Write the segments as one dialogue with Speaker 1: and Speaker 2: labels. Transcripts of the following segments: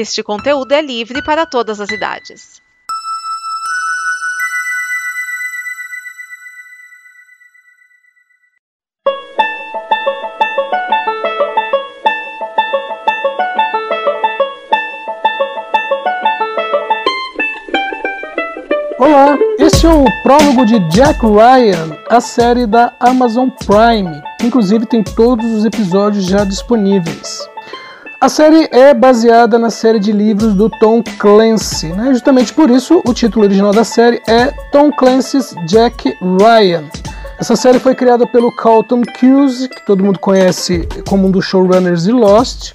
Speaker 1: Este conteúdo é livre para todas as idades.
Speaker 2: Olá, esse é o prólogo de Jack Ryan, a série da Amazon Prime. Inclusive tem todos os episódios já disponíveis. A série é baseada na série de livros do Tom Clancy, né? justamente por isso o título original da série é Tom Clancy's Jack Ryan. Essa série foi criada pelo Carlton Cuse, que todo mundo conhece como um dos showrunners de Lost,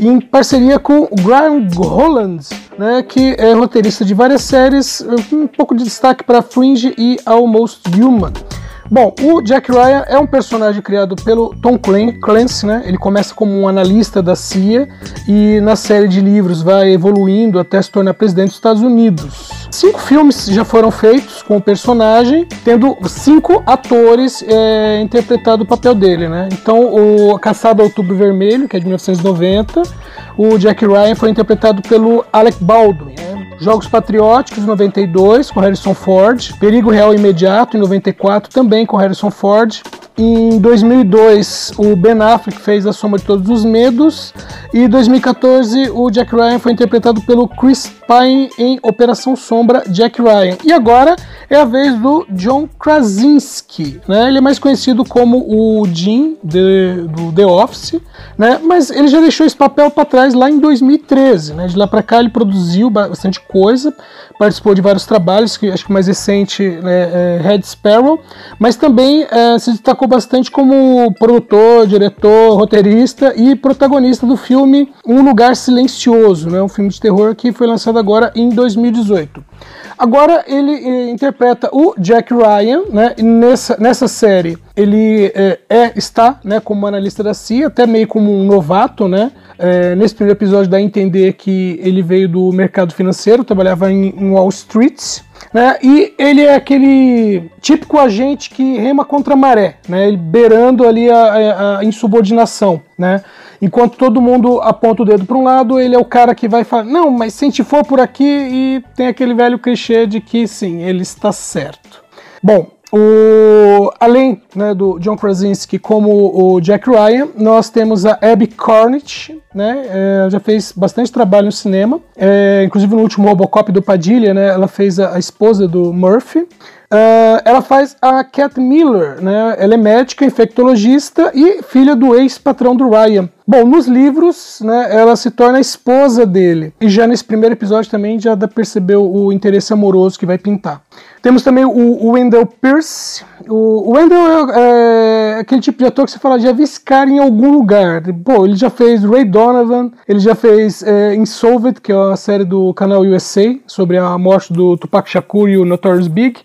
Speaker 2: em parceria com o Graham Holland, né, que é roteirista de várias séries, um pouco de destaque para Fringe e Almost Human. Bom, o Jack Ryan é um personagem criado pelo Tom Clancy, né? Ele começa como um analista da CIA e na série de livros vai evoluindo até se tornar presidente dos Estados Unidos. Cinco filmes já foram feitos com o personagem, tendo cinco atores é, interpretado o papel dele, né? Então, o Caçado Outubro Vermelho, que é de 1990, o Jack Ryan foi interpretado pelo Alec Baldwin. Jogos Patrióticos, 92, com Harrison Ford. Perigo Real Imediato, em 94, também com Harrison Ford. Em 2002, o Ben Affleck fez A Soma de Todos os Medos. E em 2014, o Jack Ryan foi interpretado pelo Chris Pine em Operação Sombra Jack Ryan. E agora é a vez do John Krasinski. Né? Ele é mais conhecido como o Jim de, do The Office, né? mas ele já deixou esse papel para trás lá em 2013. Né? De lá para cá, ele produziu bastante coisa, participou de vários trabalhos, que acho que o mais recente né, é Red Sparrow, mas também é, se destacou bastante como produtor, diretor, roteirista e protagonista do filme Um Lugar Silencioso, né, um filme de terror que foi lançado agora em 2018. Agora ele eh, interpreta o Jack Ryan, né? Nessa, nessa série ele eh, é, está, né, como analista da CIA, até meio como um novato, né? É, nesse primeiro episódio dá a entender que ele veio do mercado financeiro, trabalhava em, em Wall Street, né? E ele é aquele típico agente que rema contra a maré, né? Ele beirando ali a, a, a insubordinação, né? Enquanto todo mundo aponta o dedo para um lado, ele é o cara que vai falar: não, mas se a gente for por aqui, e tem aquele velho clichê de que sim, ele está certo. Bom, o, além né, do John Krasinski como o Jack Ryan, nós temos a Abby Cornish, né, é, já fez bastante trabalho no cinema, é, inclusive no último Robocop do Padilha, né, ela fez a, a esposa do Murphy. Uh, ela faz a Cat Miller, né? Ela é médica, infectologista e filha do ex-patrão do Ryan. Bom, nos livros, né, ela se torna a esposa dele. E já nesse primeiro episódio também já dá perceber o interesse amoroso que vai pintar. Temos também o, o Wendell Pierce. O, o Wendell é, é, aquele tipo de ator que você fala, já vi esse cara em algum lugar. Pô, ele já fez Ray Donovan, ele já fez é, Insolvent, que é uma série do canal USA, sobre a morte do Tupac Shakur e o Notorious Big.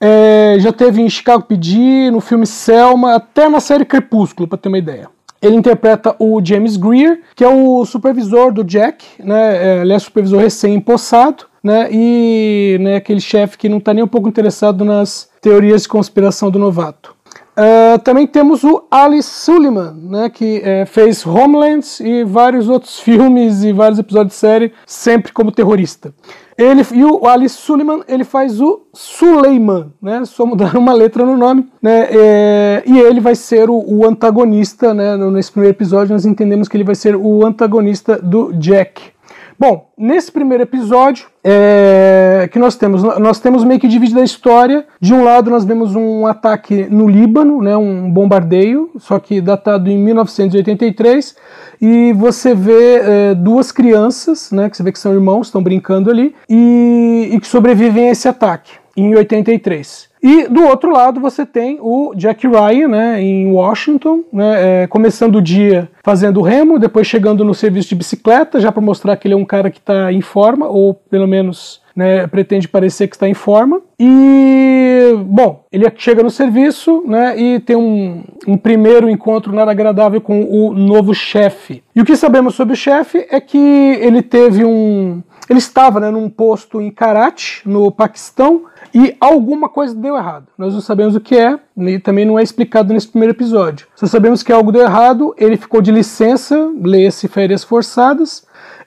Speaker 2: É, já teve em Chicago PD, no filme Selma, até na série Crepúsculo, para ter uma ideia. Ele interpreta o James Greer, que é o supervisor do Jack, né? É, ele é supervisor recém-empossado, né? E né, aquele chefe que não está nem um pouco interessado nas teorias de conspiração do novato. Uh, também temos o Ali Suleiman, né, que é, fez Homeland e vários outros filmes e vários episódios de série, sempre como terrorista. Ele, e o Ali Suleiman, ele faz o Suleiman, né? Só mudar uma letra no nome, né? É, e ele vai ser o, o, antagonista, né? Nesse primeiro episódio nós entendemos que ele vai ser o antagonista do Jack. Bom, nesse primeiro episódio é, que nós temos, nós temos meio que dividida a história. De um lado nós vemos um ataque no Líbano, né? Um bombardeio, só que datado em 1983 e você vê é, duas crianças, né, que você vê que são irmãos, estão brincando ali, e, e que sobrevivem a esse ataque em 83. E do outro lado você tem o Jack Ryan, né, em Washington, né, é, começando o dia fazendo remo, depois chegando no serviço de bicicleta, já para mostrar que ele é um cara que está em forma, ou pelo menos né, pretende parecer que está em forma. E, bom, ele chega no serviço né, e tem um, um primeiro encontro nada agradável com o novo chefe. E o que sabemos sobre o chefe é que ele teve um. Ele estava né, num posto em Karachi, no Paquistão, e alguma coisa deu errado. Nós não sabemos o que é, e também não é explicado nesse primeiro episódio. Só sabemos que algo deu errado, ele ficou de licença, leia-se férias forçadas,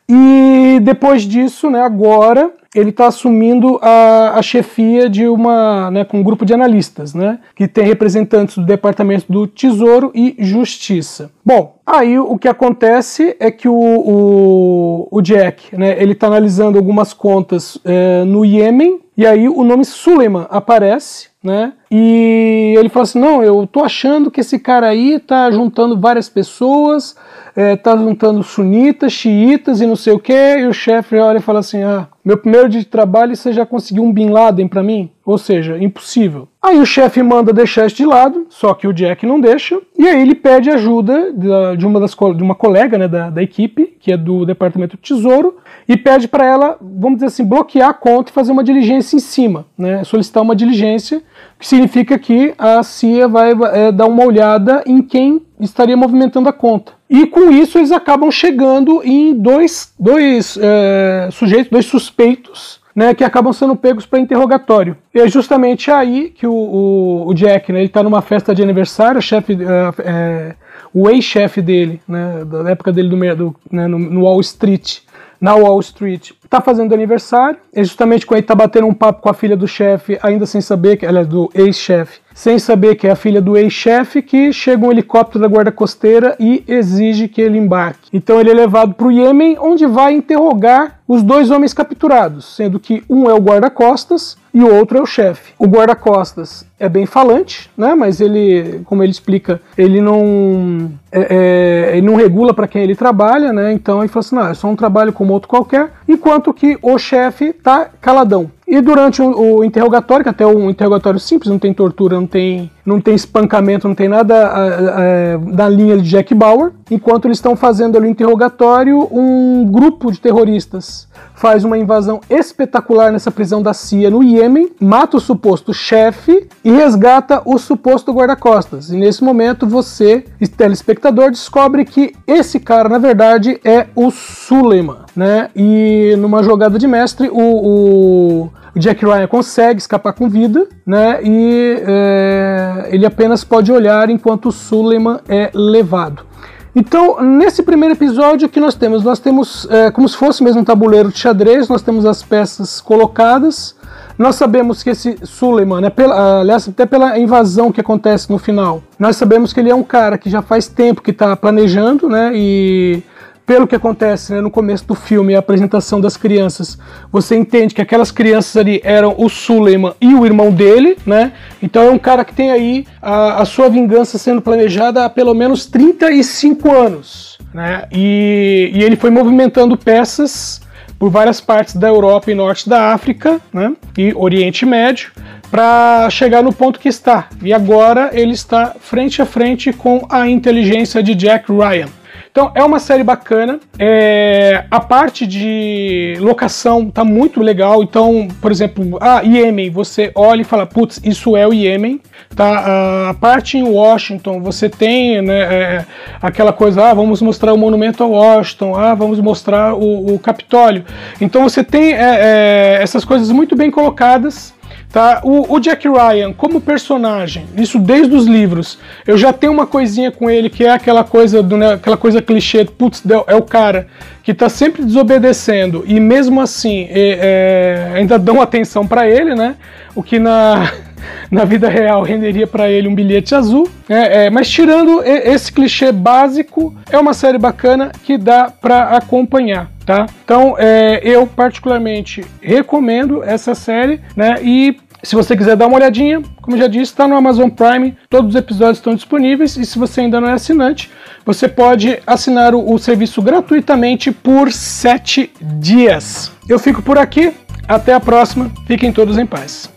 Speaker 2: E depois disso, né, agora ele está assumindo a, a, chefia de uma, né, com um grupo de analistas, né, que tem representantes do Departamento do Tesouro e Justiça. Bom, aí o que acontece é que o, o, o Jack, né, ele está analisando algumas contas é, no Iêmen, e aí o nome Suleiman aparece, né? E ele fala assim: não, eu tô achando que esse cara aí tá juntando várias pessoas, é, tá juntando sunitas, xiitas e não sei o que. E o chefe olha e fala assim: ah, meu primeiro dia de trabalho você já conseguiu um Bin Laden para mim? Ou seja, impossível. Aí o chefe manda deixar isso de lado, só que o Jack não deixa, e aí ele pede ajuda de uma, das, de uma colega né, da, da equipe, que é do Departamento do Tesouro, e pede para ela, vamos dizer assim, bloquear a conta e fazer uma diligência em cima, né, solicitar uma diligência, que significa que a CIA vai é, dar uma olhada em quem estaria movimentando a conta. E com isso eles acabam chegando em dois, dois é, sujeitos, dois suspeitos, né, que acabam sendo pegos para interrogatório. E é justamente aí que o, o, o Jack, né, ele está numa festa de aniversário, chefe, é, o ex-chefe dele, né, da época dele do, do, né, no, no Wall Street, na Wall Street, tá fazendo aniversário, é justamente quando ele tá batendo um papo com a filha do chefe, ainda sem saber que ela é do ex-chefe, sem saber que é a filha do ex-chefe, que chega um helicóptero da guarda costeira e exige que ele embarque. Então ele é levado para o Iêmen, onde vai interrogar os dois homens capturados, sendo que um é o guarda-costas e o outro é o chefe. O guarda-costas é bem falante, né? Mas ele, como ele explica, ele não, é, é, ele não regula para quem ele trabalha, né? Então ele fala assim, não, é só um trabalho como outro qualquer. Enquanto que o chefe tá caladão. E durante o, o, interrogatório, que até é um interrogatório simples, não tem tortura, não tem, não tem espancamento, não tem nada da linha de Jack Bauer, enquanto eles estão fazendo ali o interrogatório, um grupo de terroristas faz uma invasão espetacular nessa prisão da CIA no Iêmen, mata o suposto chefe e resgata o suposto guarda-costas. E nesse momento você, telespectador, descobre que esse cara, na verdade, é o Suleiman, né? E numa jogada de mestre, o, o o Jack Ryan consegue escapar com vida, né? E é, ele apenas pode olhar enquanto o Suleiman é levado. Então, nesse primeiro episódio, o que nós temos? Nós temos, é, como se fosse mesmo um tabuleiro de xadrez, nós temos as peças colocadas. Nós sabemos que esse Suleiman, né, pela, aliás, até pela invasão que acontece no final, nós sabemos que ele é um cara que já faz tempo que está planejando, né? E pelo que acontece né, no começo do filme, a apresentação das crianças, você entende que aquelas crianças ali eram o Suleiman e o irmão dele, né? Então é um cara que tem aí a, a sua vingança sendo planejada há pelo menos 35 anos, né? E, e ele foi movimentando peças por várias partes da Europa e norte da África, né? E Oriente Médio para chegar no ponto que está. E agora ele está frente a frente com a inteligência de Jack Ryan. Então é uma série bacana. É, a parte de locação tá muito legal. Então, por exemplo, a Iêmen, você olha e fala, putz, isso é o Iêmen. Tá? A parte em Washington, você tem né, é, aquela coisa, ah, vamos mostrar o monumento a Washington, ah, vamos mostrar o, o Capitólio. Então você tem é, é essas coisas muito bem colocadas Tá? O, o, Jack Ryan, como personagem, isso desde os livros, eu já tenho uma coisinha com ele que é aquela coisa do, né, aquela coisa clichê, putz, é o cara que tá sempre desobedecendo e mesmo assim é, é, ainda dão atenção para ele, né? O que na, na vida real renderia para ele um bilhete azul. É, é, mas tirando esse clichê básico, é uma série bacana que dá para acompanhar. Tá? Então, é, eu particularmente recomendo essa série, né? E se você quiser dar uma olhadinha, como já disse, está no Amazon Prime, todos os episódios estão disponíveis e se você ainda não é assinante, você pode assinar o, o serviço gratuitamente por 7 dias. Eu fico por aqui, até a próxima, fiquem todos em paz.